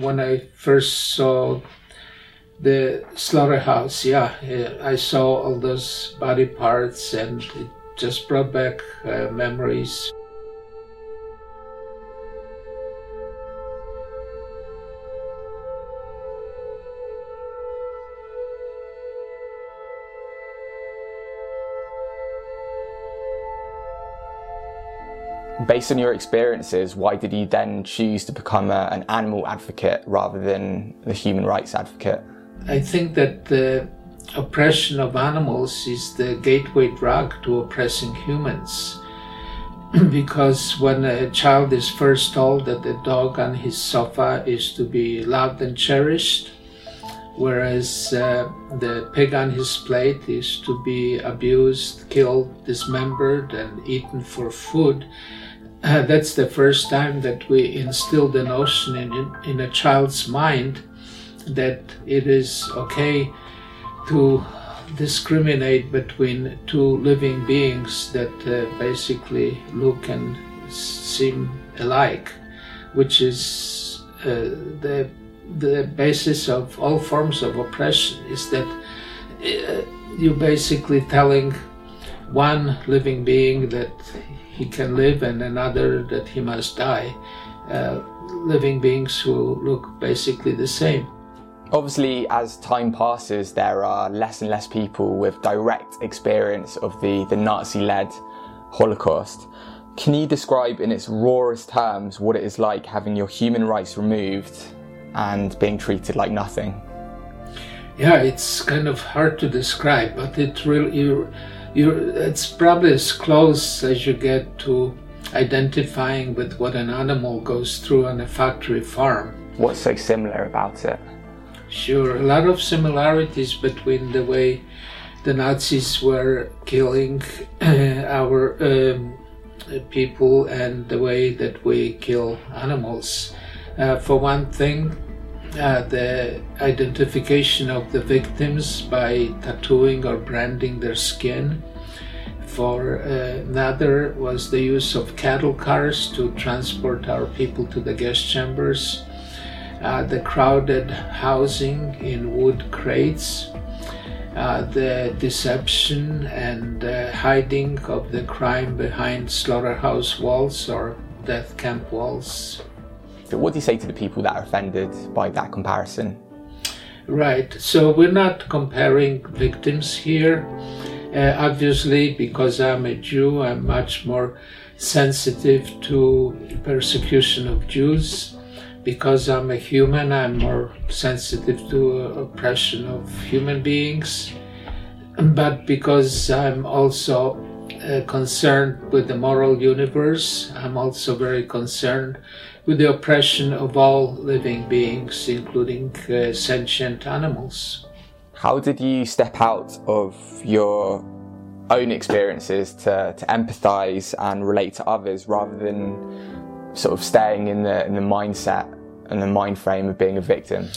When I first saw the slaughterhouse, yeah, I saw all those body parts and it just brought back uh, memories. Based on your experiences, why did you then choose to become a, an animal advocate rather than the human rights advocate? I think that the oppression of animals is the gateway drug to oppressing humans. because when a child is first told that the dog on his sofa is to be loved and cherished, whereas uh, the pig on his plate is to be abused, killed, dismembered, and eaten for food, uh, that's the first time that we instill the notion in, in a child's mind that it is okay to discriminate between two living beings that uh, basically look and seem alike, which is uh, the the basis of all forms of oppression. Is that uh, you basically telling one living being that he can live and another that he must die. Uh, living beings who look basically the same. Obviously, as time passes, there are less and less people with direct experience of the, the Nazi led Holocaust. Can you describe in its rawest terms what it is like having your human rights removed and being treated like nothing? Yeah, it's kind of hard to describe, but it really you, it's probably as close as you get to identifying with what an animal goes through on a factory farm. What's so similar about it? Sure, a lot of similarities between the way the Nazis were killing uh, our um, people and the way that we kill animals. Uh, for one thing, uh, the identification of the victims by tattooing or branding their skin. For uh, another was the use of cattle cars to transport our people to the gas chambers uh, the crowded housing in wood crates, uh, the deception and uh, hiding of the crime behind slaughterhouse walls or death camp walls. What do you say to the people that are offended by that comparison? Right, so we're not comparing victims here. Uh, obviously, because I'm a Jew, I'm much more sensitive to persecution of Jews because I'm a human, I'm more sensitive to oppression of human beings. But because I'm also uh, concerned with the moral universe, I'm also very concerned with the oppression of all living beings, including uh, sentient animals. How did you step out of your own experiences to, to empathize and relate to others rather than sort of staying in the in the mindset and the mind frame of being a victim?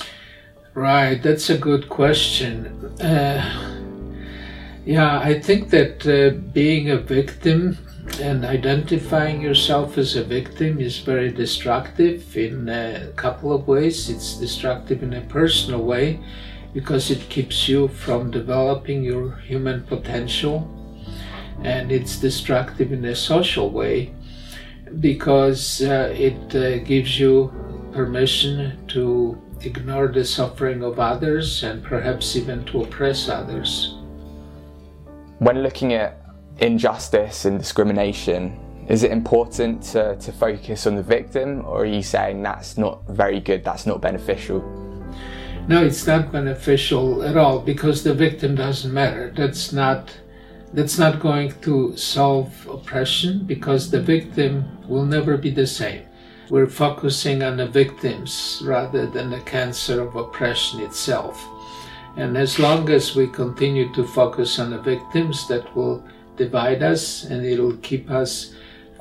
Right, that's a good question. Uh, yeah, I think that uh, being a victim and identifying yourself as a victim is very destructive in a couple of ways. It's destructive in a personal way because it keeps you from developing your human potential, and it's destructive in a social way because uh, it uh, gives you permission to ignore the suffering of others and perhaps even to oppress others. When looking at injustice and discrimination, is it important to, to focus on the victim, or are you saying that's not very good, that's not beneficial? No, it's not beneficial at all because the victim doesn't matter. That's not that's not going to solve oppression because the victim will never be the same. We're focusing on the victims rather than the cancer of oppression itself. And as long as we continue to focus on the victims, that will divide us and it'll keep us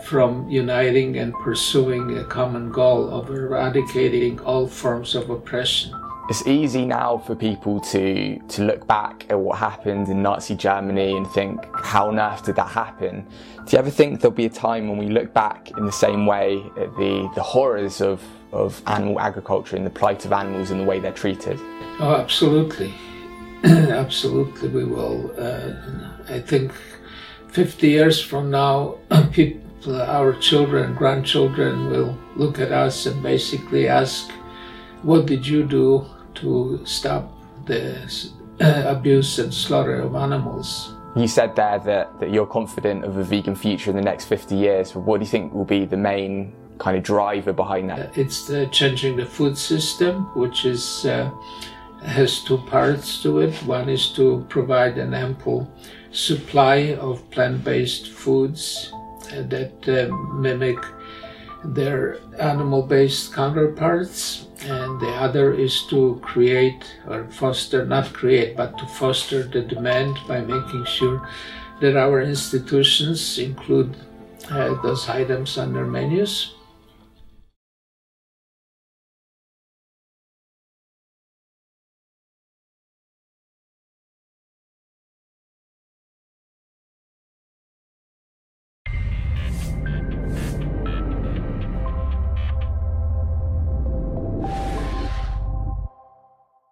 from uniting and pursuing a common goal of eradicating all forms of oppression. It's easy now for people to, to look back at what happened in Nazi Germany and think, how on earth did that happen? Do you ever think there'll be a time when we look back in the same way at the, the horrors of, of animal agriculture and the plight of animals and the way they're treated? Oh, absolutely. absolutely, we will. Uh, I think 50 years from now, people, our children, grandchildren will look at us and basically ask, What did you do to stop the uh, abuse and slaughter of animals? You said there that, that you're confident of a vegan future in the next 50 years. What do you think will be the main kind of driver behind that? Uh, it's the changing the food system, which is uh, has two parts to it. One is to provide an ample supply of plant-based foods uh, that uh, mimic their animal-based counterparts and the other is to create or foster not create but to foster the demand by making sure that our institutions include uh, those items on their menus